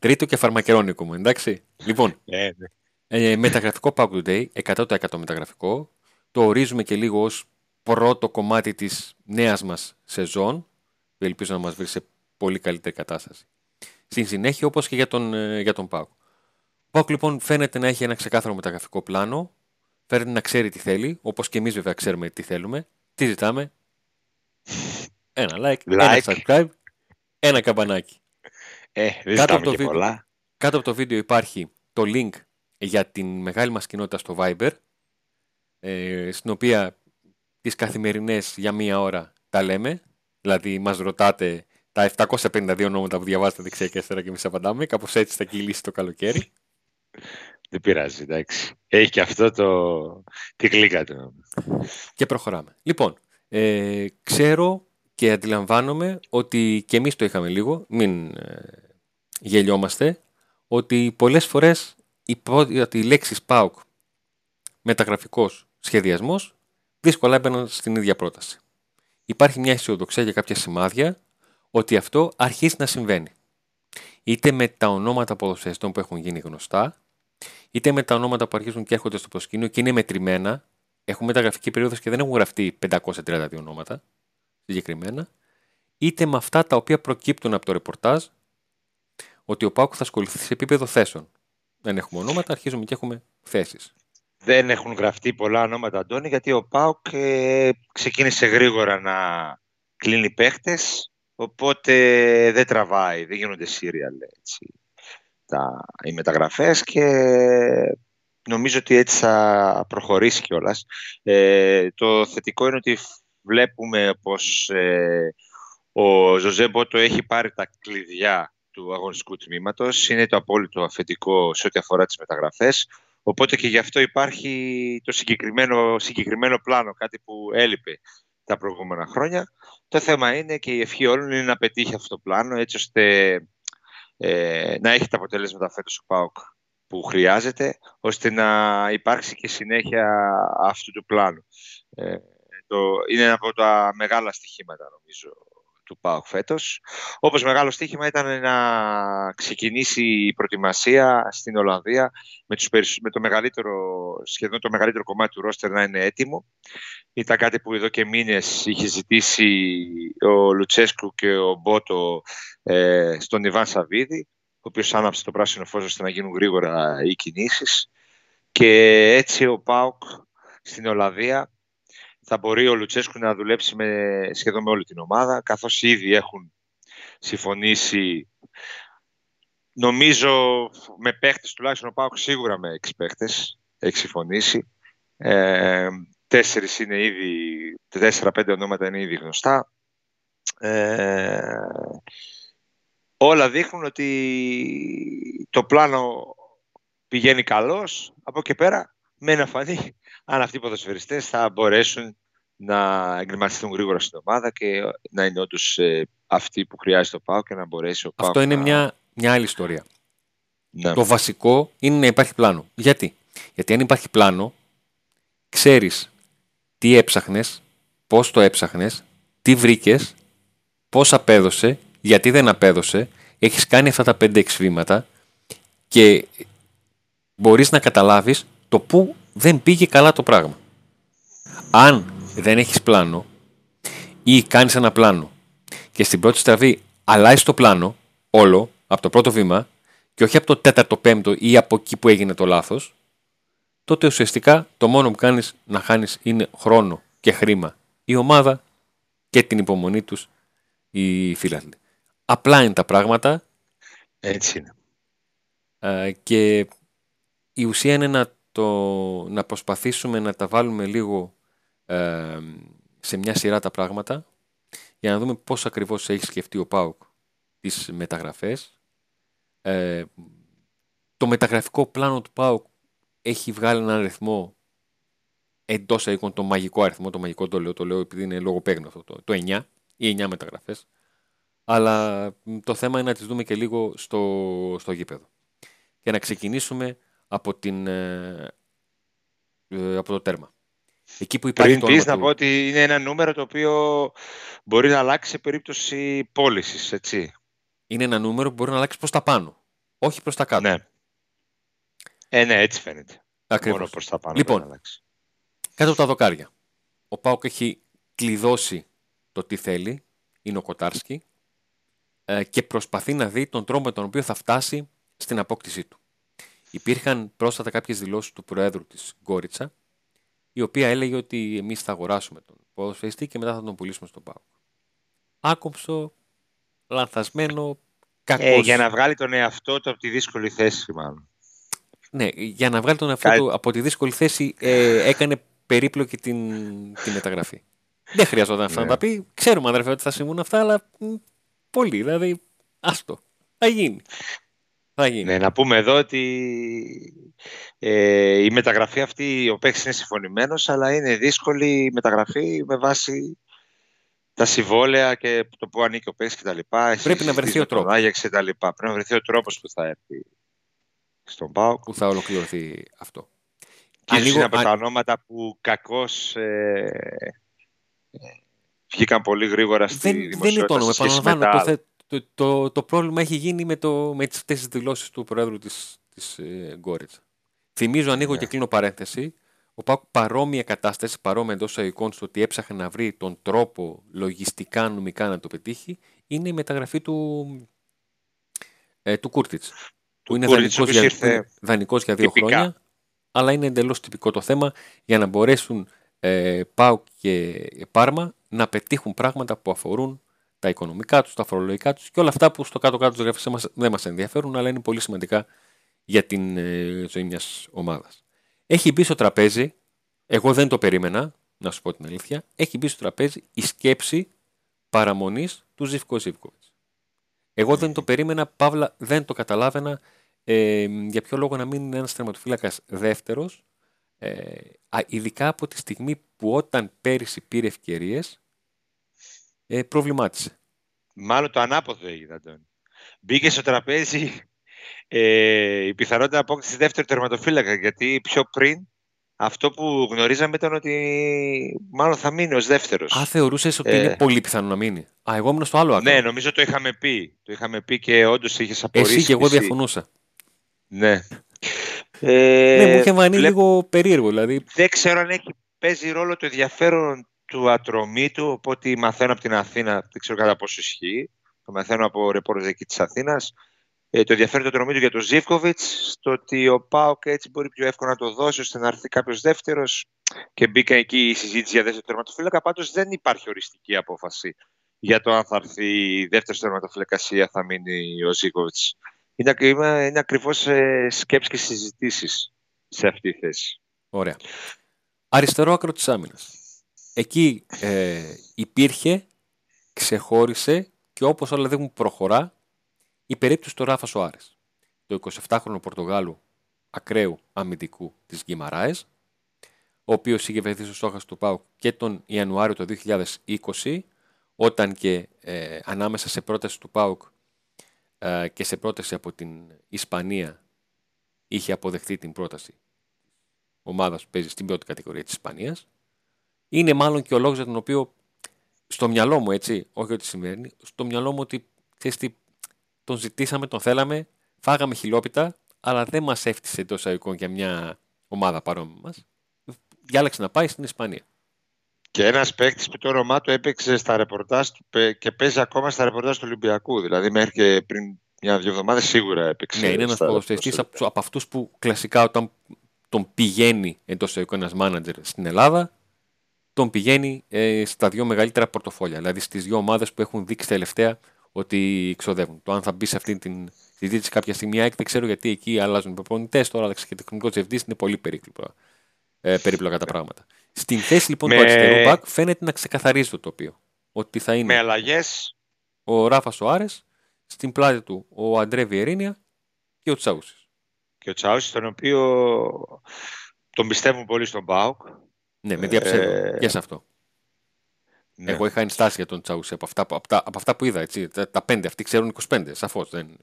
Να είμαστε. Τρίτο και φαρμακερόνικο μου, εντάξει. Λοιπόν, Ναι, ναι. ε, μεταγραφικό Pack Today, 100% μεταγραφικό. Το ορίζουμε και λίγο ως πρώτο κομμάτι της νέας μας σεζόν, που ελπίζω να μας βρει σε πολύ καλύτερη κατάσταση. Στην συνέχεια, όπως και για τον, ε, για τον Pauk. Ο Pauk λοιπόν φαίνεται να έχει ένα ξεκάθαρο μεταγραφικό πλάνο, φαίνεται να ξέρει τι θέλει, όπως και εμείς βέβαια ξέρουμε τι θέλουμε. Τι ζητάμε. Ένα like, ένα Like. subscribe, ένα καμπανάκι. Ε, δεν Κάτω από ζητάμε το και βίντεο. πολλά. Κάτω από το βίντεο υπάρχει το link για την μεγάλη μας κοινότητα στο Viber, ε, στην οποία τις καθημερινές για μία ώρα τα λέμε. Δηλαδή μας ρωτάτε τα 752 ονόματα που διαβάζετε δεξιά και αριστερά και εμείς απαντάμε. Κάπως έτσι θα κυλήσει το καλοκαίρι. Δεν πειράζει, εντάξει. Έχει και αυτό το... τη κλίκα του. Και προχωράμε. Λοιπόν, ε, ξέρω και αντιλαμβάνομαι ότι και εμείς το είχαμε λίγο, μην ε, γελιόμαστε, ότι πολλές φορές η, πρώτη- ότι οι λέξεις ΠΑΟΚ μεταγραφικός σχεδιασμός δύσκολα έμπαιναν στην ίδια πρόταση. Υπάρχει μια αισιοδοξία για κάποια σημάδια ότι αυτό αρχίζει να συμβαίνει. Είτε με τα ονόματα ποδοσφαιριστών που έχουν γίνει γνωστά, είτε με τα ονόματα που αρχίζουν και έρχονται στο προσκήνιο και είναι μετρημένα, έχουν μεταγραφική περίοδος και δεν έχουν γραφτεί 532 ονόματα συγκεκριμένα, είτε με αυτά τα οποία προκύπτουν από το ρεπορτάζ ότι ο Πάουκ θα ασχοληθεί σε επίπεδο θέσεων. Δεν έχουμε ονόματα, αρχίζουμε και έχουμε θέσεις. Δεν έχουν γραφτεί πολλά ονόματα, Αντώνη, γιατί ο ΠΑΟΚ ε, ξεκίνησε γρήγορα να κλείνει παίχτες, οπότε δεν τραβάει, δεν γίνονται serial έτσι, τα, οι μεταγραφές και νομίζω ότι έτσι θα προχωρήσει κιόλας. Ε, το θετικό είναι ότι βλέπουμε πως ε, ο Ζωζέ Μπότο έχει πάρει τα κλειδιά του αγωνιστικού τμήματος, είναι το απόλυτο αφεντικό σε ό,τι αφορά τις μεταγραφές, Οπότε και γι' αυτό υπάρχει το συγκεκριμένο, συγκεκριμένο πλάνο, κάτι που έλειπε τα προηγούμενα χρόνια. Το θέμα είναι και η ευχή όλων είναι να πετύχει αυτό το πλάνο, έτσι ώστε ε, να έχει τα αποτελέσματα φέτος ο ΠΑΟΚ που χρειάζεται, ώστε να υπάρξει και συνέχεια αυτού του πλάνου. Ε, το, είναι ένα από τα μεγάλα στοιχήματα, νομίζω, του ΠΑΟΚ φέτος. Όπως μεγάλο στοίχημα ήταν να ξεκινήσει η προετοιμασία στην Ολλανδία με, τους, περισσ- με το μεγαλύτερο, σχεδόν το μεγαλύτερο κομμάτι του ρόστερ να είναι έτοιμο. Ήταν κάτι που εδώ και μήνες είχε ζητήσει ο Λουτσέσκου και ο Μπότο ε, στον Ιβάν Σαββίδη, ο οποίος άναψε το πράσινο φως ώστε να γίνουν γρήγορα οι κινήσεις. Και έτσι ο ΠΑΟΚ στην Ολλανδία θα μπορεί ο Λουτσέσκου να δουλέψει με, σχεδόν με όλη την ομάδα, καθώς ήδη έχουν συμφωνήσει νομίζω με παίχτες τουλάχιστον ο Πάοκ σίγουρα με έξι παίχτες έχει συμφωνήσει. Ε, τέσσερις είναι ήδη, τέσσερα-πέντε ονόματα είναι ήδη γνωστά. Ε, όλα δείχνουν ότι το πλάνο πηγαίνει καλώς. Από εκεί πέρα μένει να φανεί αν αυτοί οι ποδοσφαιριστές θα μπορέσουν να εγκληματιστούν γρήγορα στην ομάδα και να είναι όντως αυτοί που χρειάζεται ο ΠΑΟΚ και να μπορέσει ο ΠΑΟΚ Αυτό είναι να... μια, μια άλλη ιστορία. Ναι. Το βασικό είναι να υπάρχει πλάνο. Γιατί; Γιατί αν υπάρχει πλάνο, ξέρεις τι έψαχνες, πώς το έψαχνες, τι βρήκες, πώς απέδωσε, γιατί δεν απέδωσε, έχεις κάνει αυτά τα 5-6 βήματα και μπορείς να καταλάβεις το πού δεν πήγε καλά το πράγμα. Αν δεν έχεις πλάνο ή κάνεις ένα πλάνο και στην πρώτη στραβή αλλάζεις το πλάνο όλο από το πρώτο βήμα και όχι από το τέταρτο πέμπτο ή από εκεί που έγινε το λάθος, τότε ουσιαστικά το μόνο που κάνεις να χάνεις είναι χρόνο και χρήμα η ομάδα και την υπομονή τους οι φίλαθλοι. Απλά είναι τα πράγματα Έτσι είναι. ε, και η ουσία είναι να, το, να προσπαθήσουμε να τα βάλουμε λίγο ε, σε μια σειρά τα πράγματα για να δούμε πώς ακριβώς έχει σκεφτεί ο ΠΑΟΚ τις μεταγραφές. Ε, το μεταγραφικό πλάνο του ΠΑΟΚ έχει βγάλει έναν αριθμό εντός εικόν το μαγικό αριθμό, το μαγικό το λέω, το λέω επειδή είναι λογοπαίγνιο αυτό, το, το 9 ή 9 μεταγραφές. Αλλά μ, το θέμα είναι να τις δούμε και λίγο στο, στο γήπεδο. Και να ξεκινήσουμε από, την, ε, ε, από το τέρμα. Εκεί που υπάρχει Πριν το πεις όνομα να του- πω ότι είναι ένα νούμερο το οποίο μπορεί να αλλάξει σε περίπτωση πώλησης, έτσι. είναι ένα νούμερο που μπορεί να αλλάξει προς τα πάνω. Όχι προς τα κάτω. Ναι. Ε, ναι, έτσι φαίνεται. Ακριβώς. Μόνο προς τα πάνω. Λοιπόν. μπορεί να αλλάξει. Κάτω από τα δοκάρια. Ο Πάουκ έχει κλειδώσει το τι θέλει. Είναι ο Κοτάρσκι. ε, και προσπαθεί να δει τον τρόπο με τον οποίο θα φτάσει στην απόκτησή του. Υπήρχαν πρόσφατα κάποιες δηλώσεις του Προέδρου της Γκόριτσα, η οποία έλεγε ότι εμείς θα αγοράσουμε τον ποδοσφαιριστή και μετά θα τον πουλήσουμε στον ΠΑΟΚ. Άκομψο, λανθασμένο, κακός. Ε, για να βγάλει τον εαυτό του από τη δύσκολη θέση, μάλλον. Ναι, για να βγάλει τον εαυτό Κάτι- του από τη δύσκολη θέση ε, έκανε περίπλοκη την, τη μεταγραφή. Δεν χρειαζόταν αυτά Ναι. να τα πει. Ξέρουμε αδερφέ ότι θα συμβούν αυτά, αλλά μ, πολύ. Δηλαδή, άστο. Θα γίνει. Θα γίνει. Ναι, να πούμε εδώ ότι ε, η μεταγραφή αυτή, ο παίκτης είναι συμφωνημένος, αλλά είναι δύσκολη η μεταγραφή με βάση τα συμβόλαια και το που ανήκει ο παίκτης κτλ. Πρέπει να βρεθεί ο τρόπος. Άγιαξ κτλ. Πρέπει να βρεθεί ο τρόπος που θα έρθει στον ΠΑΟΚ. Που θα ολοκληρωθεί αυτό. Και ίσως Ανοίγω- είναι από α- τα ονόματα που κακώς ε, ε, βγήκαν πολύ γρήγορα στη δεν, δεν είναι δημοσιότητα το όνομα. σε σχέση με Επαναλαμβάνω, τα το, θε- το, το, το πρόβλημα έχει γίνει με, το, με τις, αυτές τις δηλώσεις του Προέδρου της, της ε, Γκόριτσα. Θυμίζω, ανοίγω Ναι. και κλείνω παρένθεση, ο Πάκου παρόμοια κατάσταση, παρόμοια εντός εικόνων στο ότι έψαχνε να βρει τον τρόπο λογιστικά, νομικά να το πετύχει, είναι η μεταγραφή του, ε, του Κούρτιτς. Που είναι Κούρτιτς, ο δανεικός για, οποίος ήρθε που είναι δανεικός για δύο τυπικά. χρόνια, αλλά είναι εντελώς τυπικό το θέμα για να μπορέσουν ε, ΠΑΟΚ και Πάρμα να πετύχουν πράγματα που αφορούν τα οικονομικά τους, τα φορολογικά τους και όλα αυτά που στο κάτω-κάτω της γραφής μας δεν μας ενδιαφέρουν, αλλά είναι πολύ σημαντικά για την ε, ζωή μιας ομάδας. Έχει μπει στο τραπέζι, εγώ δεν το περίμενα, να σου πω την αλήθεια, έχει μπει στο τραπέζι η σκέψη παραμονής του Ζιβκο Ζιβκοβιτς. Εγώ δεν το περίμενα, Παύλα δεν το καταλάβαινα ε, για ποιο λόγο να μην είναι ένας τερματοφύλακας δεύτερος, ε, α, ειδικά από τη στιγμή που όταν πέρυσι πήρε ευκαιρίες, ε, προβλημάτισε. Μάλλον το ανάποδο έγινε, Αντώνη. Μπήκε στο τραπέζι ε, η πιθανότητα απόκτησης δεύτερου τερματοφύλακα. Γιατί πιο πριν αυτό που γνωρίζαμε ήταν ότι μάλλον θα μείνει ως δεύτερος. Α, θεωρούσες ότι Ε. είναι πολύ πιθανό να μείνει. Α, εγώ ήμουν στο άλλο άκρο. ναι, νομίζω το είχαμε πει. Το είχαμε πει και όντως είχες απορρίσεις. Εσύ και εγώ εσύ. διαφωνούσα. Ναι. Ε, ναι, μου είχε φανεί βλέπ- λίγο περίεργο. Δηλαδή, Δεν ξέρω αν έχει παίζει ρόλο το ενδιαφέρον του ατρωμίτου, οπότε μαθαίνω από την Αθήνα, δεν ξέρω κατά πόσο ισχύει, το μαθαίνω από ρεπόρτες εκεί της Αθήνας, ε, το ενδιαφέρον του ατρωμίτου για τον Ζίβκοβιτς, στο ότι ο Πάοκ έτσι μπορεί πιο εύκολα να το δώσει ώστε να έρθει κάποιος δεύτερος και μπήκα εκεί η συζήτηση για δεύτερο τερματοφύλακα, πάντως δεν υπάρχει οριστική απόφαση για το αν θα έρθει δεύτερος τερματοφύλακας ή αν θα μείνει ο Ζίβκοβιτς. Είναι, είναι, είναι ακριβώς ε, σκέψεις και συζητήσεις σε αυτή τη θέση. ωραία. Αριστερό άκρο της άμυνας. Εκεί ε, υπήρχε, ξεχώρισε και όπως όλα δείχνουν προχωρά η περίπτωση του Ράφα Σοάρες. Το 27χρονο Πορτογάλου ακραίου αμυντικού της Γκυμαράες, ο οποίος είχε βρεθεί στο στόχο του ΠΑΟΚ και τον Ιανουάριο του 2020, όταν και ε, ανάμεσα σε πρόταση του ΠΑΟΚ ε, και σε πρόταση από την Ισπανία είχε αποδεχθεί την πρόταση ομάδας που παίζει στην πρώτη κατηγορία της Ισπανίας. Είναι μάλλον και ο λόγος για τον οποίο στο μυαλό μου, έτσι, όχι ότι συμβαίνει, στο μυαλό μου ότι ξέρεις τι, τον ζητήσαμε, τον θέλαμε, φάγαμε χιλόπιτα, αλλά δεν μας έφτιασε εντός εισαγωγικών για μια ομάδα παρόμοια μας. Διάλεξε να πάει στην Ισπανία. Και ένας παίκτης που το όνομά του έπαιξε στα ρεπορτάζ του πε- και παίζει ακόμα στα ρεπορτάζ του Ολυμπιακού. Δηλαδή, μέχρι και πριν μια-δύο εβδομάδες σίγουρα έπαιξε. Ναι, είναι ένας στα ποδοσφαιριστής ρεπορτάζ του από, από αυτούς που κλασικά όταν τον πηγαίνει εντός εισαγωγικών ένας μάνατζερ στην Ελλάδα, τον πηγαίνει ε, στα δύο μεγαλύτερα πορτοφόλια. Δηλαδή στις δύο ομάδες που έχουν δείξει τελευταία ότι ξοδεύουν. Το αν θα μπει σε αυτή την συζήτηση κάποια στιγμή, η ΑΕΚ δεν ξέρω γιατί εκεί αλλάζουν οι προπονητές, τώρα άλλαξε και τεχνικό διευθυντή, είναι πολύ περίπλοκα, ε, περίπλοκα τα πράγματα. Στην θέση λοιπόν του Με- αριστερού μπακ φαίνεται να ξεκαθαρίζει το τοπίο. Ότι θα είναι Με αλλαγές. ο Ράφας Σοάρε, στην πλάτη του ο Αντρέ Βιερίνια και ο Τσάουσης. Και ο Τσάουσι, τον οποίο τον πιστεύουν πολύ στον Μπάουκ. Ναι, με διαψεύδω Ε, και σε αυτό. Ναι. Εγώ είχα ενστάσει για τον Τσάουσι από αυτά, που- από, τα, από αυτά που είδα. Έτσι. Τα, τα πέντε, αυτοί ξέρουν 25, σαφώς. Δεν...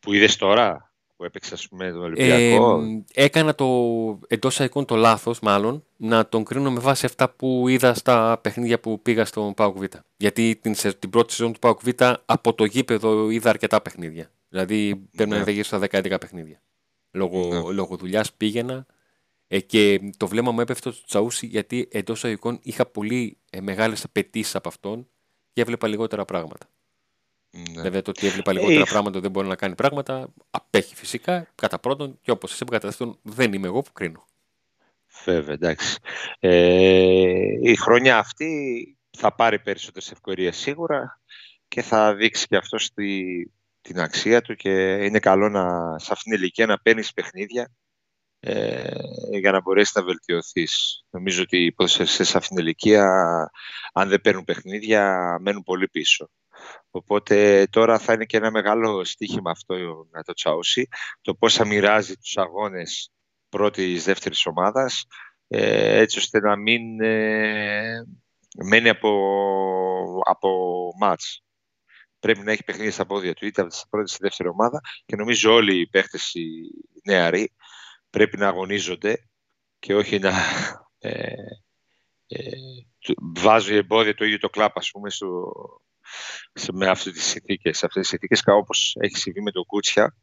Που είδες τώρα. που έπαιξες ας πούμε τον Ολυμπιακό; Ε, έκανα το εντός εικόν το λάθος μάλλον να τον κρίνω με βάση αυτά που είδα στα παιχνίδια που πήγα στον Πάουκ Β. Γιατί την, την πρώτη σεζόν του Πάουκ Β από το γήπεδο είδα αρκετά παιχνίδια. Δηλαδή πρέπει να είναι στα 10-11 παιχνίδια. Λόγω, ναι. λόγω δουλειάς πήγαινα ε, και το βλέμμα μου έπεφτε στο Τσαούσι γιατί εντός εικόν είχα πολύ ε, μεγάλες απαιτήσεις από αυτόν και έβλεπα λιγότερα πράγματα. Ναι. Βέβαια το ότι έβλεπα λιγότερα ε, πράγματα δεν μπορεί να κάνει πράγματα. Απέχει φυσικά κατά πρώτον και όπως σα είπα κατά δεν είμαι εγώ που κρίνω. Βέβαια, εντάξει. Ε, η χρονιά αυτή θα πάρει περισσότερες ευκαιρίες σίγουρα και θα δείξει και αυτό στη, την αξία του και είναι καλό να, σε αυτήν την ηλικία να παίρνεις παιχνίδια ε, για να μπορέσεις να βελτιωθείς. Νομίζω ότι οι ποδοσφαιριστές σε αυτήν την ηλικία, αν δεν παίρνουν παιχνίδια, μένουν πολύ πίσω. Οπότε τώρα θα είναι και ένα μεγάλο στίχημα αυτό να το τσαώσει, το πώς θα μοιράζει τους αγώνες πρώτης, δεύτερης ομάδας, ε, έτσι ώστε να μην ε, μένει από, από μάτς. Πρέπει να έχει παιχνίδια στα πόδια του, είτε από την πρώτη ή δεύτερη ομάδα και νομίζω όλοι οι παίχτες οι νεαροί πρέπει να αγωνίζονται και όχι να ε, ε, βάζουν εμπόδια το ίδιο το κλαπ, ας πούμε, στο, σε, με αυτές τις συνθήκες. Σε αυτές τις συνθήκες, όπως έχει συμβεί με τον Κούτσια,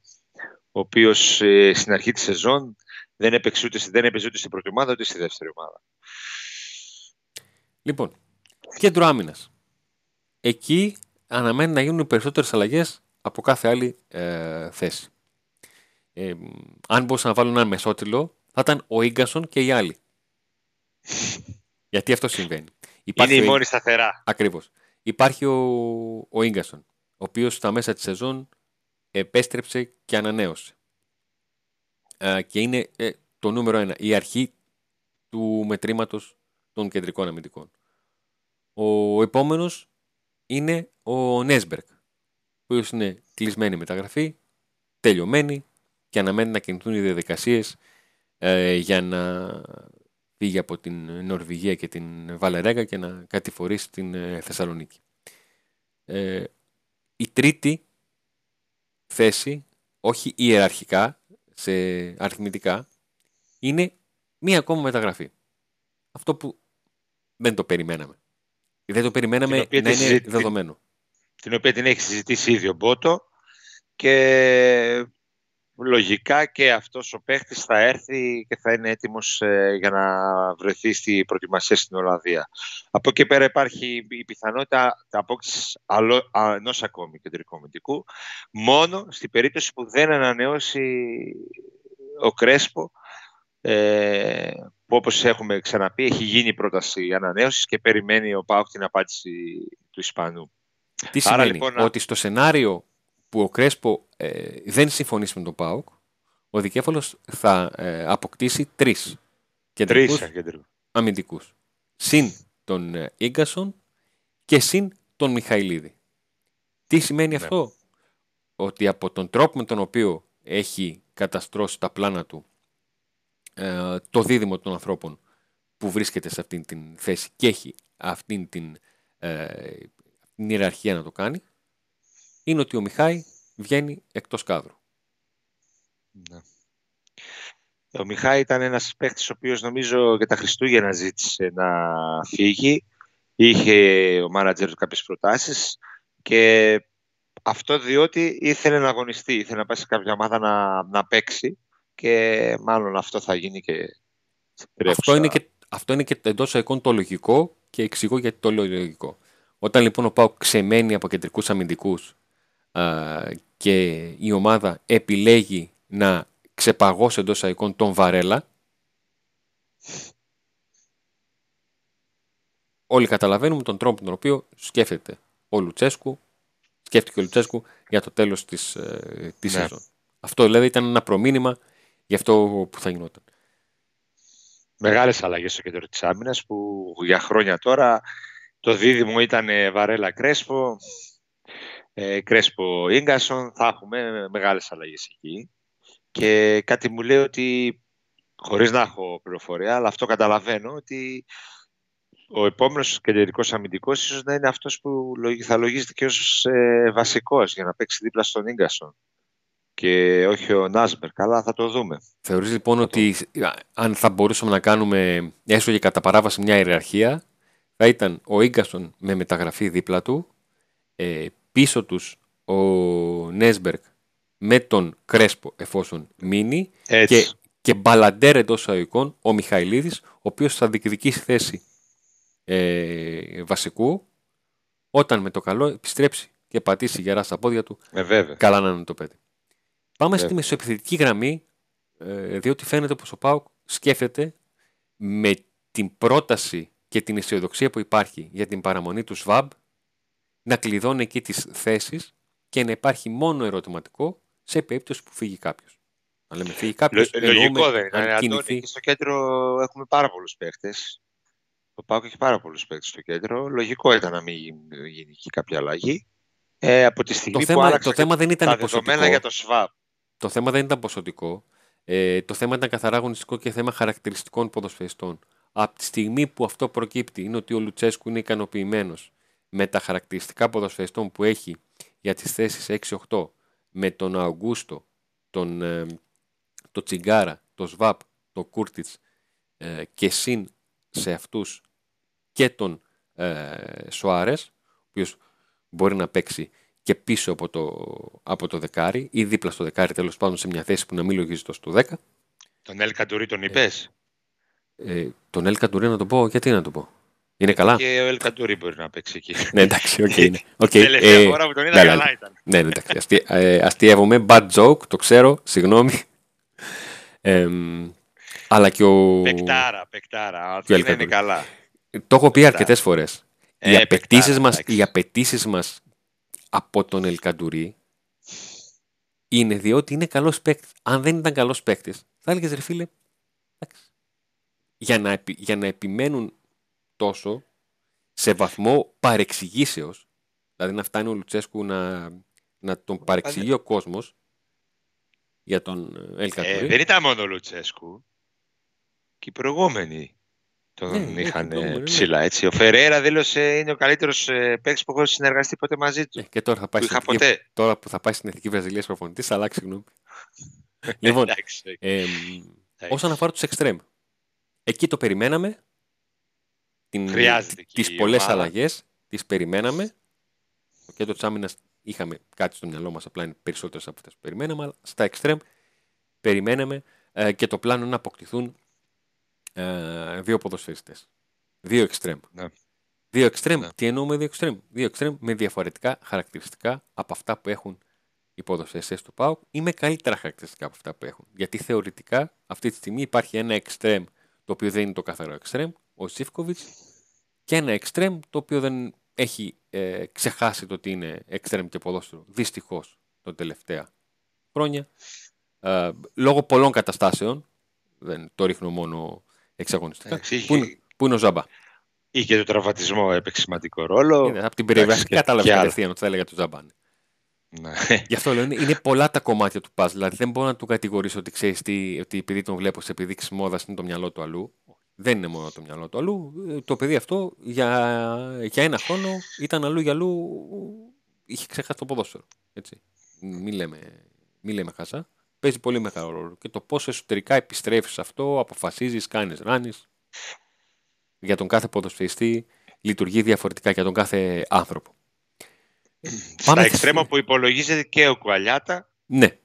ο οποίος ε, στην αρχή της σεζόν δεν έπαιξε ούτε, δεν έπαιζε ούτε στην πρώτη ομάδα, ούτε στη δεύτερη ομάδα. Λοιπόν, κέντρο άμυνας. Εκεί αναμένει να γίνουν περισσότερες αλλαγές από κάθε άλλη ε, θέση. Ε, αν μπορούσα να βάλω έναν μεσότιλο, θα ήταν ο γκασον και οι άλλοι. Γιατί αυτό συμβαίνει. Υπάρχει Είναι η μόνη σταθερά. Ακριβώς. Υπάρχει ο, ο γκασον, ο οποίος στα μέσα της σεζόν επέστρεψε και ανανέωσε. Ε, και είναι ε, το νούμερο ένα, η αρχή του μετρήματος των κεντρικών αμυντικών. Ο επόμενος είναι ο Νέσμπερκ, ο είναι κλεισμένη μεταγραφή, τελειωμένη, και αναμένει να κινηθούν οι διαδικασίες ε, για να φύγει από την Νορβηγία και την Βαλερέγα και να κατηφορήσει την ε, Θεσσαλονίκη. Ε, η τρίτη θέση, όχι ιεραρχικά, σε αριθμητικά, είναι μία ακόμα μεταγραφή. Αυτό που δεν το περιμέναμε. Δεν το περιμέναμε να είναι δεδομένο. Την οποία την έχει συζητήσει ήδη ο Μπότο και λογικά και αυτός ο παίχτης θα έρθει και θα είναι έτοιμος ε, για να βρεθεί στη προετοιμασία στην Ολλανδία. Από εκεί πέρα υπάρχει η πιθανότητα απόκτησης ενός ακόμη κεντρικού αμυντικού, μόνο στην περίπτωση που δεν ανανεώσει ο Κρέσπο, ε, που όπως έχουμε ξαναπεί έχει γίνει πρόταση ανανέωσης και περιμένει ο Πάουκ την απάντηση του Ισπανού. Τι σημαίνει, λοιπόν, ότι στο σενάριο που ο Κρέσπο ε, δεν συμφωνήσει με τον ΠΑΟΚ, ο Δικέφαλος θα ε, αποκτήσει τρεις κεντρικούς αμυντικούς. Συν τον ε, Ίγκασον και συν τον Μιχαηλίδη. Τι σημαίνει ναι. αυτό; Ότι από τον τρόπο με τον οποίο έχει καταστρώσει τα πλάνα του ε, το δίδυμο των ανθρώπων που βρίσκεται σε αυτήν την θέση και έχει αυτήν την, ε, την ιεραρχία να το κάνει, είναι ότι ο Μιχάη βγαίνει εκτός κάδρου. Ναι. Ο Μιχάη ήταν ένας παίχτης ο οποίος νομίζω για τα Χριστούγεννα ζήτησε να φύγει. Είχε ο μάνατζερς του κάποιες προτάσεις και αυτό διότι ήθελε να αγωνιστεί, ήθελε να πάει σε κάποια ομάδα να, να παίξει και μάλλον αυτό θα γίνει και αυτό είναι και, αυτό είναι και εντός εικόν το λογικό και εξηγώ γιατί το λέω λογικό. Όταν λοιπόν ο Πάου ξεμένει από κεντρικούς αμυντικούς και η ομάδα επιλέγει να ξεπαγώσει εντός εικόν τον Βαρέλα, όλοι καταλαβαίνουμε τον τρόπο τον οποίο σκέφτεται ο Λουτσέσκου, σκέφτηκε ο Λουτσέσκου για το τέλος της, ε, της ναι. σεζόν. Αυτό δηλαδή ήταν ένα προμήνυμα για αυτό που θα γινόταν. Μεγάλες αλλαγές στο κέντρο της άμυνας που για χρόνια τώρα το δίδυμο ήταν Βαρέλα Κρέσπο, ε, Κρέσπο Ίγκασον, θα έχουμε μεγάλες αλλαγές εκεί. Και κάτι μου λέει ότι, χωρίς να έχω πληροφορία, αλλά αυτό καταλαβαίνω, ότι ο επόμενος κεντρικός αμυντικός ίσως να είναι αυτός που θα λογίζεται και ως ε, βασικός για να παίξει δίπλα στον Ίγκασον. Και και όχι ο Νάσμπερ. Καλά, θα το δούμε. Θεωρείς λοιπόν ότι αν θα μπορούσαμε να κάνουμε έστω και κατά παράβαση μια ιεραρχία, θα ήταν ο Ίγκασον με μεταγραφή δίπλα του, ε, πίσω τους ο Νέσμπερκ με τον Κρέσπο εφόσον μείνει και, και μπαλαντέρ εντός εισαγωγικών ο Μιχαηλίδης ο οποίος θα διεκδικήσει θέση ε, βασικού όταν με το καλό επιστρέψει και πατήσει γερά στα πόδια του ε, καλά να είναι το παιδί. Πάμε στη μεσοεπιθετική γραμμή ε, διότι φαίνεται πως ο Πάουκ σκέφτεται με την πρόταση και την αισιοδοξία που υπάρχει για την παραμονή του ΣΒΑΜ να κλειδώνει εκεί τις θέσεις και να υπάρχει μόνο ερωτηματικό σε περίπτωση που φύγει κάποιος. Αν λέμε φύγει κάποιος. Λογικό δεν είναι. Κινηθεί... στο κέντρο έχουμε πάρα πολλούς παίχτε. Το Πάκος έχει πάρα πολλούς παίχτε στο κέντρο. Λογικό ήταν να μην γίνει εκεί κάποια αλλαγή. Ε, από τη στιγμή το που θέμα, το θέμα δεν ήταν τα ποσοτικό. για το ΣΒΑΠ. Το θέμα δεν ήταν ποσοτικό. Ε, το θέμα ήταν καθαρά αγωνιστικό και θέμα χαρακτηριστικών ποδοσφαιριστών. Από τη στιγμή που αυτό προκύπτει είναι ότι ο Λουτσέσκου είναι ικανοποιημένος με τα χαρακτηριστικά ποδοσφαιριστών που έχει για τις θέσεις 6-8 με τον Αουγκούστο, τον, ε, το Τσιγκάρα, το Σβαμπ, το Κούρτιτς ε, και συν σε αυτούς και τον ε, Σοάρες, ο οποίος μπορεί να παίξει και πίσω από το, από το δεκάρι ή δίπλα στο δεκάρι τέλος πάντων σε μια θέση που να μην λογίζεται στο 10. Τον Ελ Καντουρί τον είπες; Ε, τον Ελ Καντουρί να το πω, γιατί να το πω. Είναι καλά; Και ο Ελ Καντουρί μπορεί να παίξει εκεί. ναι, εντάξει, ok. Okay, είναι. Okay, Τελευταία ε, φορά που τον είδα ναι, καλά ήταν. Ναι, ναι, εντάξει. Αστι, ε, αστείευομαι. Bad joke, το ξέρω, συγγνώμη. Ε, αλλά και ο. Πεκτάρα, πεκτάρα. Αυτό είναι καλά. Το έχω πει αρκετές φορές. Ε, οι απαιτήσεις μα απαιτήσεις μας από τον Ελκαντουρί είναι διότι είναι καλός παίκτης. Αν δεν ήταν καλός παίκτης, θα έλεγες ρε φίλε. Για να, για να επιμένουν τόσο σε βαθμό παρεξηγήσεως, δηλαδή να φτάνει ο Λουτσέσκου να, να τον παρεξηγεί ο κόσμος για τον Ελκατούρη. Ε, δεν ήταν μόνο ο Λουτσέσκου. Και οι προηγούμενοι τον ναι, ναι είχαν ναι, ψηλά. Έτσι. Ο Φεραίρα δήλωσε είναι ο καλύτερος ε, παίκτης που έχω συνεργαστεί ποτέ μαζί του. Ε, και τώρα, θα πάει στην εθνική, τώρα που θα πάει στην Εθνική Βραζιλία προπονητής, θα αλλάξει γνώμη. λοιπόν, ε, όσον αφορά τους εξτρέμ, εκεί το περιμέναμε την, τις πολλές αλλαγές, τις περιμέναμε. Το κέντρο της άμυνας είχαμε κάτι στο μυαλό μας, απλά είναι περισσότερες από αυτές που περιμέναμε, αλλά στα εξτρέμ περιμέναμε ε, και το πλάνο να αποκτηθούν ε, δύο ποδοσφαιριστές. Δύο εξτρέμ. Ναι. Δύο εξτρέμ. Ναι. Τι εννοούμε δύο εξτρέμ; Δύο εξτρέμ με διαφορετικά χαρακτηριστικά από αυτά που έχουν οι ποδοσφαιριστές του ΠΑΟΚ ή με καλύτερα χαρακτηριστικά από αυτά που έχουν. Γιατί θεωρητικά αυτή τη στιγμή υπάρχει ένα εξτρέμ το οποίο δεν είναι το καθαρό εξτρέμ, ο Σίφκοβιτς και ένα εξτρέμ το οποίο δεν έχει ε, ξεχάσει το ότι είναι εξτρέμ και ποδόσφαιρο. Δυστυχώς τα τελευταία χρόνια. Ε, λόγω πολλών καταστάσεων, δεν το ρίχνω μόνο εξαγωνιστικά, που, είναι, που είναι ο Ζάμπα. Είχε το τραυματισμό, έπαιξε σημαντικό ρόλο. Είναι, από την περιβάση κατάλαβε κατευθείαν ότι θα έλεγα το Ζάμπα. Ναι. Γι' αυτό λέω είναι πολλά τα κομμάτια του παζ. Δηλαδή δεν μπορώ να του κατηγορήσω ότι ξέρεις τι, ότι επειδή τον βλέπω σε επιδείξεις μόδας είναι το μυαλό του αλλού. Δεν είναι μόνο το μυαλό του αλλού. Το παιδί αυτό για, για ένα χρόνο ήταν αλλού για αλλού. Είχε ξεχάσει το ποδόσφαιρο. Έτσι. Μην λέμε, μη λέμε χασά. Παίζει πολύ μεγάλο ρόλο. Και το πόσο εσωτερικά επιστρέφεις αυτό, αποφασίζεις, κάνεις, ράνεις. Για τον κάθε ποδοσφαιριστή λειτουργεί διαφορετικά για τον κάθε άνθρωπο. Στα εξτρέμα που υπολογίζεται και ο Κουαλιάτα. Ναι.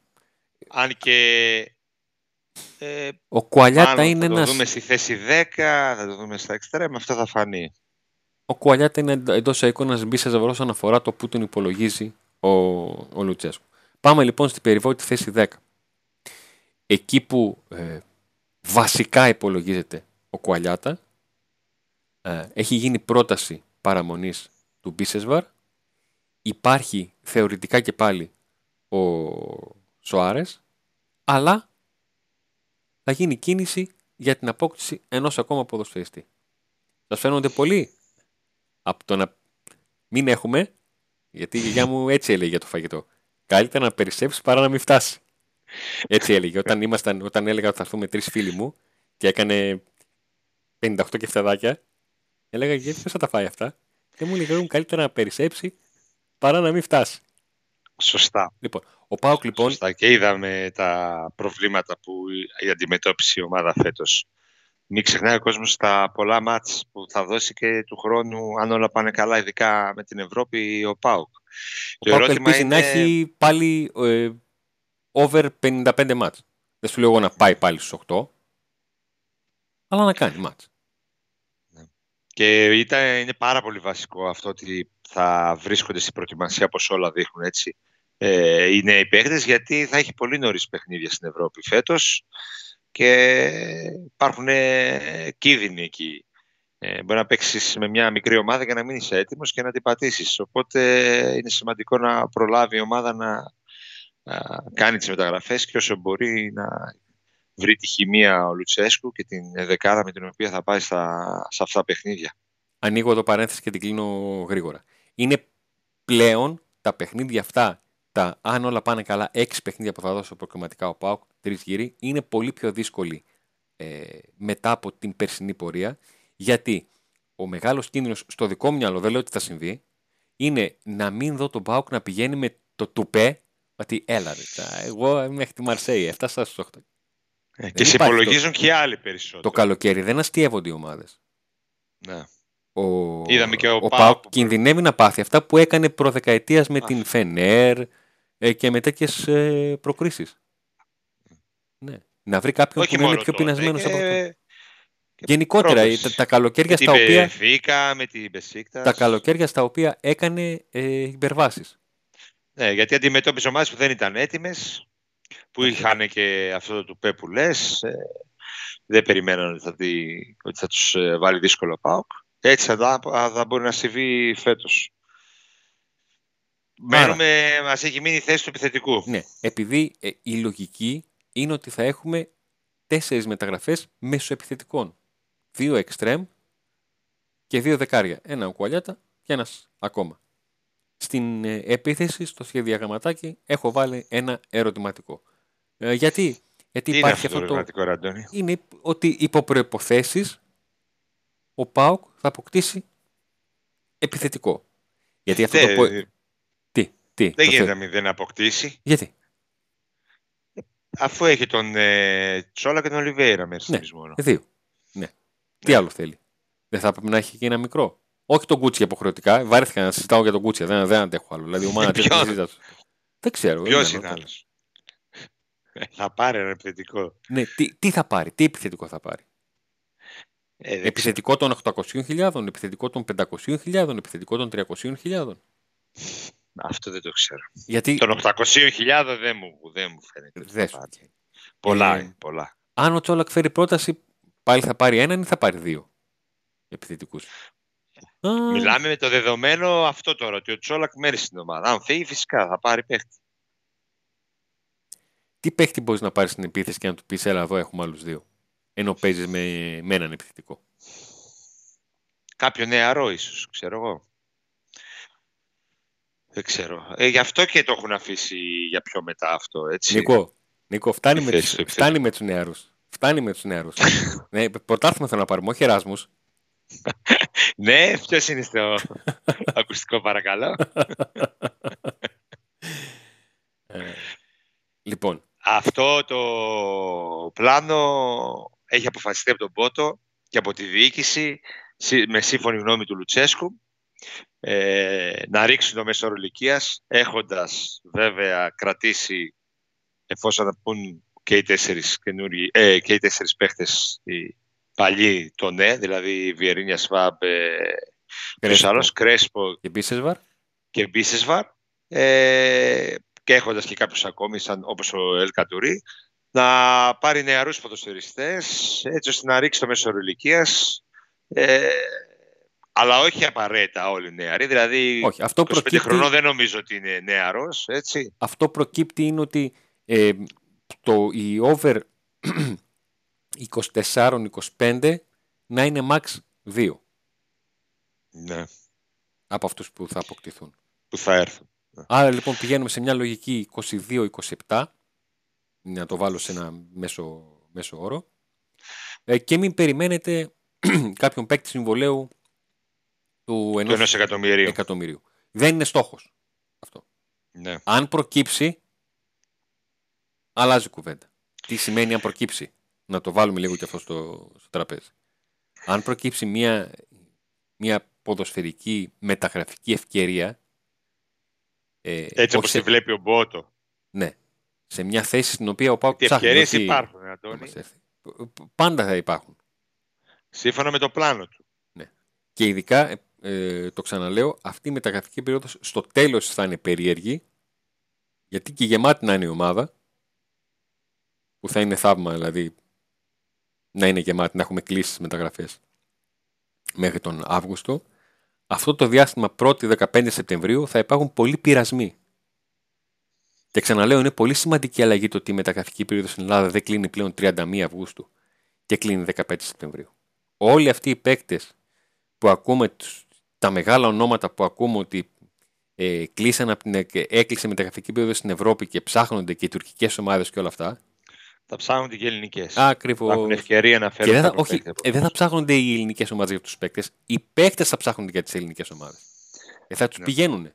Αν και ε, ο Κουαλιάτα είναι ένα. Θα το δούμε στη θέση 10, θα το δούμε στα εξτρέμ, αυτό θα φανεί. Ο Κουαλιάτα είναι εντός εικόνα μπει σε ζευγαρό όσον αφορά το που τον υπολογίζει ο, ο Λουτσέσκου. Πάμε λοιπόν στην περιβόητη θέση 10. Εκεί που ε, βασικά υπολογίζεται ο Κουαλιάτα, ε, έχει γίνει πρόταση παραμονής του Μπίσεσβαρ. Υπάρχει θεωρητικά και πάλι ο Σοάρες, αλλά θα γίνει κίνηση για την απόκτηση ενός ακόμα ποδοσφαιριστή. Σας φαίνονται πολύ από το να μην έχουμε, γιατί η γιαγιά μου έτσι έλεγε για το φαγητό. Καλύτερα να περισσέψεις παρά να μην φτάσεις. Έτσι έλεγε. Όταν, ήμασταν, όταν έλεγα ότι θα έρθουμε τρεις φίλοι μου και έκανε 58 κεφταδάκια, έλεγα γιατί ποιο θα τα φάει αυτά; Και μου έλεγε καλύτερα να περισσέψει παρά να μην φτάσεις. Σωστά. Λοιπόν, Ο Πάοκ λοιπόν. Σωστά, και είδαμε τα προβλήματα που η αντιμετώπισε η ομάδα φέτος. Μην ξεχνάει ο κόσμος τα πολλά μάτς που θα δώσει και του χρόνου, αν όλα πάνε καλά, ειδικά με την Ευρώπη, ο Πάοκ. Ο Πάοκ ελπίζει είναι... να έχει πάλι ε, over 55 μάτς. Δεν σου λέω εγώ να πάει πάλι στους 8, αλλά να κάνει μάτς. Ναι. Και ήταν, είναι πάρα πολύ βασικό αυτό ότι θα βρίσκονται στην προετοιμασία όπως όλα δείχνουν έτσι. Ε, οι νέοι παίκτες γιατί θα έχει πολύ νωρίς παιχνίδια στην Ευρώπη φέτος και υπάρχουν ε, κίνδυνοι εκεί. Ε, μπορεί να παίξεις με μια μικρή ομάδα και να μην είσαι έτοιμος και να την πατήσεις. Οπότε είναι σημαντικό να προλάβει η ομάδα να, να κάνει τις μεταγραφές και όσο μπορεί να βρει τη χημεία ο Λουτσέσκου και την δεκάδα με την οποία θα πάει στα, σε αυτά τα παιχνίδια. Ανοίγω εδώ παρένθεση και την κλείνω γρήγορα. Είναι πλέον τα παιχνίδια αυτά, τα αν όλα πάνε καλά, έξι παιχνίδια που θα δώσω προκριματικά ο Πάουκ, τρεις γύρι, είναι πολύ πιο δύσκολοι ε, μετά από την περσινή πορεία. Γιατί ο μεγάλος κίνδυνος στο δικό μου μυαλό, δεν λέω ότι θα συμβεί, είναι να μην δω τον Πάουκ να πηγαίνει με το τουπέ ότι έλα ρε, εγώ μέχρι τη Μαρσέη, έφτασα στους 8. Ε, και σε υπολογίζουν το... και άλλοι περισσότερο. Το καλοκαίρι δεν αστείευονται οι ομάδες. Ναι. Ο, Είδαμε και ο, ο Πάουκ κινδυνεύει να πάθει αυτά που έκανε προδεκαετίας με την Φενέρ ε, και με τέτοιες ε, προκρίσεις. Ναι. Να βρει κάποιον Όχι που είναι πιο πεινασμένος από αυτό. Γενικότερα, τα, τα, καλοκαίρια στα οποία. με την Τα καλοκαίρια στα οποία έκανε ε, υπερβάσεις. Ναι, γιατί αντιμετώπιζε ομάδες που δεν ήταν έτοιμες, που είχαν και αυτό το τουπέ που λες. Ε, δεν περιμέναν ότι θα, δει, ότι θα τους ε, βάλει δύσκολο ΠΑΟΚ. Έτσι θα, θα μπορεί να συμβεί φέτος. Μένουμε, μας έχει μείνει η θέση του επιθετικού. Ναι, επειδή ε, η λογική είναι ότι θα έχουμε τέσσερις μεταγραφές μεσοεπιθετικών. Δύο εξτρέμ και δύο δεκάρια. Ένα ο Κουαλιάτα και ένας ακόμα. Στην ε, επίθεση, στο σχεδιαγραμματάκι, έχω βάλει ένα ερωτηματικό. Ε, γιατί, γιατί Τι υπάρχει είναι αυτό, αυτό το ερωτηματικό, Είναι ότι υπό προϋποθέσεις ο ΠΑΟΚ θα αποκτήσει επιθετικό. Γιατί αυτό δεν, το... Τι, τι. Δεν γίνεται να μην δεν αποκτήσει. Γιατί; Αφού έχει τον ε, Τσόλα και τον Ολιβέηρα μέσα ναι, μόνο. Δύο. Ναι. ναι. Τι άλλο θέλει; Δεν θα πρέπει να έχει και ένα μικρό. Όχι τον Κούτσια υποχρεωτικά. Βάρεθηκα να συζητάω για τον Κούτσια. Δεν, δεν αντέχω άλλο. Δηλαδή, ομάδα Δεν ξέρω. Ποιος είναι άλλο. θα πάρει ένα επιθετικό. Ναι, τι, τι θα πάρει, τι επιθετικό θα πάρει; Ε, επιθετικό των 800.000, επιθετικό των 500.000, επιθετικό των 300.000. Αυτό δεν το ξέρω. Γιατί... Των 800.000 δεν μου, δεν μου φαίνεται. Δεν σου Πολλά, ε, πολλά. Αν ο Τσόλακ φέρει πρόταση, πάλι θα πάρει έναν ή θα πάρει δύο επιθετικούς; Μιλάμε με το δεδομένο αυτό τώρα, ότι ο Τσόλακ μέρει στην ομάδα. Αν φύγει, φυσικά θα πάρει παίχτη. Τι παίχτη μπορείς να πάρεις στην επίθεση και να του πεις: Έλα, εδώ έχουμε άλλους δύο. Ενώ παίζεις με, με έναν επιθετικό; Κάποιο νεαρό, ίσως, ξέρω εγώ. Δεν ξέρω. Ε, γι' αυτό και το έχουν αφήσει για πιο μετά αυτό, έτσι. Νικό, Νικό φτάνει, με, τους, φτάνει με τους νεαρούς. Φτάνει με τους νεαρούς. ναι, πρωτάθλημα θέλω να πάρουμε, όχι Εράσμους. ναι, ποιος είναι στο ακουστικό παρακαλώ. Ε, λοιπόν. Αυτό το πλάνο έχει αποφασιστεί από τον Πότο και από τη διοίκηση με σύμφωνη γνώμη του Λουτσέσκου ε, να ρίξουν το μέσο ηλικίας έχοντας βέβαια κρατήσει εφόσον θα πούν και οι τέσσερις, ε, και οι τέσσερις παίχτες οι παλιοί το ναι, δηλαδή Βιερίνια Σβάμπ, ε, άλλος, Κρέσπο και Μπίσεσβαρ. Και Μπίσεσβαρ. Ε, και έχοντας και κάποιους ακόμη, σαν, όπως ο Ελ Κατουρί, να πάρει νεαρούς ποδοσφαιριστές, έτσι ώστε να ρίξει το μέσο ηλικίας, ε, αλλά όχι απαραίτητα όλοι νεαροί. Δηλαδή, όχι, αυτό 25 προκύπτει... χρονών δεν νομίζω ότι είναι νεαρός, έτσι. Αυτό προκύπτει είναι ότι ε, το, η over 24-25 να είναι max 2. Ναι. Από αυτούς που θα αποκτηθούν. Που θα έρθουν. Άρα λοιπόν πηγαίνουμε σε μια λογική 22-27, να το βάλω σε ένα μέσο, μέσο όρο, ε, και μην περιμένετε κάποιον παίκτη συμβολέου του ενός, ενός εκατομμυρίου. εκατομμυρίου. Δεν είναι στόχος αυτό. Ναι. Αν προκύψει, αλλάζει κουβέντα. Τι σημαίνει αν προκύψει; Να το βάλουμε λίγο και αυτό στο, στο τραπέζι. Αν προκύψει μια, μια ποδοσφαιρική μεταγραφική ευκαιρία. Ε, Έτσι όπως τη βλέπει ο Μπότο. Ναι. Σε μια θέση στην οποία ο Πάουκ ψάχνει. Οι ευκαιρίε υπάρχουν, Αντώνη. Πάντα θα υπάρχουν. Σύμφωνα με το πλάνο του. Ναι. Και ειδικά, ε, ε το ξαναλέω, αυτή η μεταγραφική περίοδος στο τέλος θα είναι περίεργη, γιατί και γεμάτη να είναι η ομάδα, που θα είναι θαύμα δηλαδή να είναι γεμάτη, να έχουμε κλείσει τις μεταγραφές μέχρι τον Αύγουστο. Αυτό το διάστημα 1η 15 Σεπτεμβρίου θα υπάρχουν πολλοί πειρασμοί. Και ξαναλέω, είναι πολύ σημαντική αλλαγή το ότι η μεταγραφική περίοδος στην Ελλάδα δεν κλείνει πλέον 31 Αυγούστου και κλείνει 15 Σεπτεμβρίου. Όλοι αυτοί οι παίκτες που ακούμε, τα μεγάλα ονόματα που ακούμε ότι ε, κλείσαν από την, ε, έκλεισε μεταγραφική περίοδος στην Ευρώπη και ψάχνονται και οι τουρκικές ομάδες και όλα αυτά. Θα ψάχνονται και οι ελληνικές. Ακριβώς. Θα έχουν ευκαιρία να φέρουν. δεν θα, όχι, ε, δεν θα ψάχνονται οι ελληνικές ομάδες για τους παίκτες. Οι παίκτες θα ψάχνονται για τις ελληνικές ομάδες. Ε, θα τους ναι. πηγαίνουν.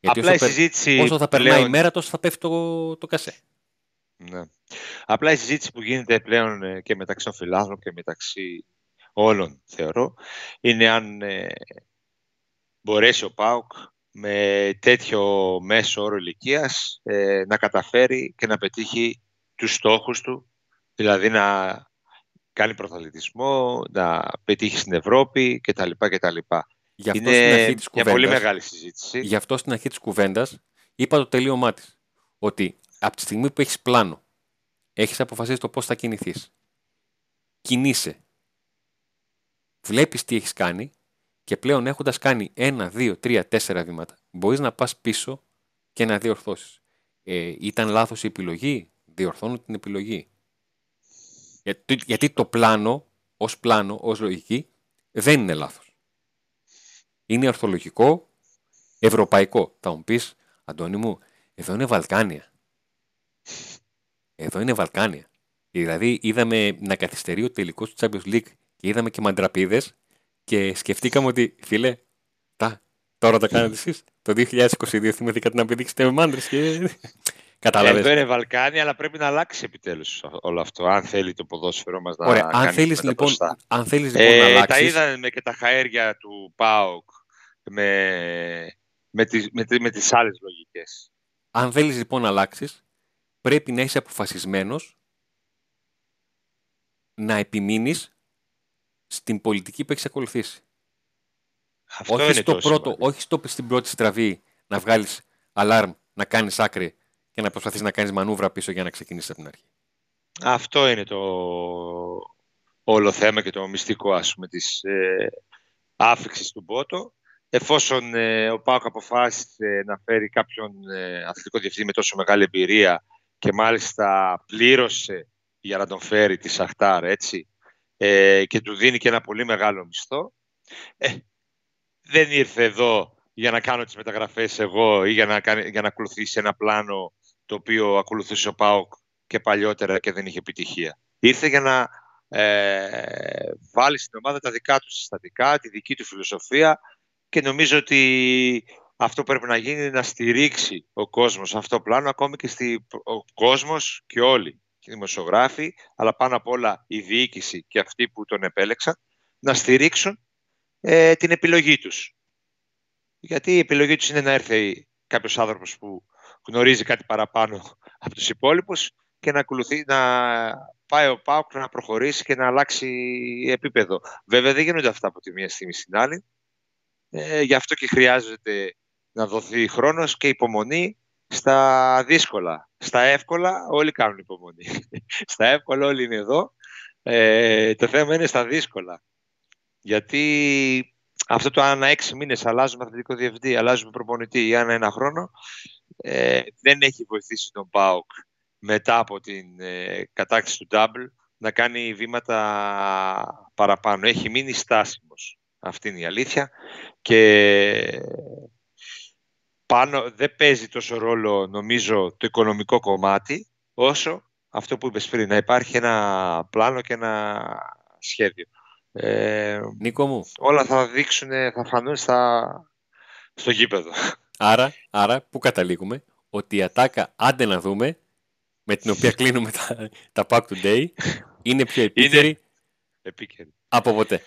Γιατί Απλά όσο, η συζήτηση όσο θα περνάει η μέρα, τόσο θα πέφτει το, το κασέ. Ναι. Απλά η συζήτηση που γίνεται πλέον ε, και μεταξύ των φιλάθλων και μεταξύ όλων, θεωρώ, είναι αν ε, μπορέσει ο ΠΑΟΚ με τέτοιο μέσο όρο ηλικίας ε, να καταφέρει και να πετύχει τους στόχους του, δηλαδή να κάνει προθαλητισμό, να πετύχει στην Ευρώπη κτλ. κτλ. Γι' αυτό είναι στην αρχή της μια πολύ μεγάλη συζήτηση. Γι' αυτό στην αρχή της κουβέντας είπα το τελείωμά της. Ότι από τη στιγμή που έχεις πλάνο, έχεις αποφασίσει το πώς θα κινηθείς, κινείσαι, βλέπεις τι έχεις κάνει και πλέον έχοντας κάνει ένα, δύο, τρία, τέσσερα βήματα, μπορείς να πας πίσω και να διορθώσεις. Ε, ήταν λάθος η επιλογή, διορθώνω την επιλογή. Γιατί, γιατί το πλάνο, ως πλάνο, ως λογική, δεν είναι λάθος. Είναι ορθολογικό, ευρωπαϊκό. Θα μου πεις, Αντώνη μου, εδώ είναι Βαλκάνια. Εδώ είναι Βαλκάνια. Δηλαδή είδαμε να καθυστερεί ο τελικός του Champions League και είδαμε και μαντραπίδες και σκεφτήκαμε ότι φίλε, τα, τώρα τα κάνετε εσείς. Το 2022 θυμηθήκατε να επιδείξετε με μάντρες και. Κατάλαβες. Εδώ είναι Βαλκάνια, αλλά πρέπει να αλλάξει επιτέλους όλο αυτό. Αν θέλει το ποδόσφαιρο μας να Ωραία, αν θέλεις λοιπόν, αν θέλεις, λοιπόν ε, να αλλάξει. Τα είδαμε και τα χαέρια του ΠΑΟΚ με, με, τις, με, με τις άλλες λογικές. Αν θέλεις λοιπόν να αλλάξεις, πρέπει να είσαι αποφασισμένος να επιμείνεις στην πολιτική που έχεις ακολουθήσει. Αυτό όχι, είναι στο πρώτο, όχι στο, στην πρώτη στραβή να βγάλεις αλάρμ, να κάνεις άκρη και να προσπαθείς να κάνεις μανούβρα πίσω για να ξεκινήσεις από την αρχή. Αυτό είναι το όλο θέμα και το μυστικό ας πούμε της ε, άφηξης του Μπότο. Εφόσον ε, ο Πάοκ αποφάσισε να φέρει κάποιον ε, αθλητικό διευθυντή με τόσο μεγάλη εμπειρία και μάλιστα πλήρωσε για να τον φέρει τη Σαχτάρ, έτσι, ε, και του δίνει και ένα πολύ μεγάλο μισθό, ε, δεν ήρθε εδώ για να κάνω τις μεταγραφές εγώ ή για να, κάνει, για να ακολουθήσει ένα πλάνο το οποίο ακολουθούσε ο ΠΑΟΚ και παλιότερα και δεν είχε επιτυχία. Ήρθε για να ε, βάλει στην ομάδα τα δικά του συστατικά, τη δική του φιλοσοφία και νομίζω ότι αυτό που πρέπει να γίνει είναι να στηρίξει ο κόσμος αυτό το πλάνο, ακόμη και στη, ο κόσμος και όλοι, οι δημοσιογράφοι, αλλά πάνω απ' όλα η διοίκηση και αυτοί που τον επέλεξαν, να στηρίξουν ε, την επιλογή τους. Γιατί η επιλογή τους είναι να έρθει κάποιος άνθρωπος που γνωρίζει κάτι παραπάνω από τους υπόλοιπους και να, ακολουθεί, να πάει ο ΠΑΟΚ να προχωρήσει και να αλλάξει επίπεδο. Βέβαια δεν γίνονται αυτά από τη μία στιγμή στην άλλη. Ε, γι' αυτό και χρειάζεται να δοθεί χρόνος και υπομονή στα δύσκολα. Στα εύκολα όλοι κάνουν υπομονή. στα εύκολα όλοι είναι εδώ. Ε, το θέμα είναι στα δύσκολα. Γιατί αυτό το αν έξι μήνες αλλάζουμε αθλητικό διευθυντή, αλλάζουμε προπονητή ή αν ένα χρόνο, ε, δεν έχει βοηθήσει τον ΠΑΟΚ μετά από την ε, κατάκτηση του Double να κάνει βήματα παραπάνω. Έχει μείνει στάσιμος. Αυτή είναι η αλήθεια. Και πάνω δεν παίζει τόσο ρόλο, νομίζω, το οικονομικό κομμάτι, όσο αυτό που είπες πριν, να υπάρχει ένα πλάνο και ένα σχέδιο. Ε, Νίκο μου. Όλα θα δείξουν, θα φανούν στα, στο γήπεδο. Άρα, άρα, πού καταλήγουμε, ότι η ατάκα άντε να δούμε με την οποία κλείνουμε τα, τα Pack Today είναι πιο επίκαιρη Επίκαιρη. από ποτέ.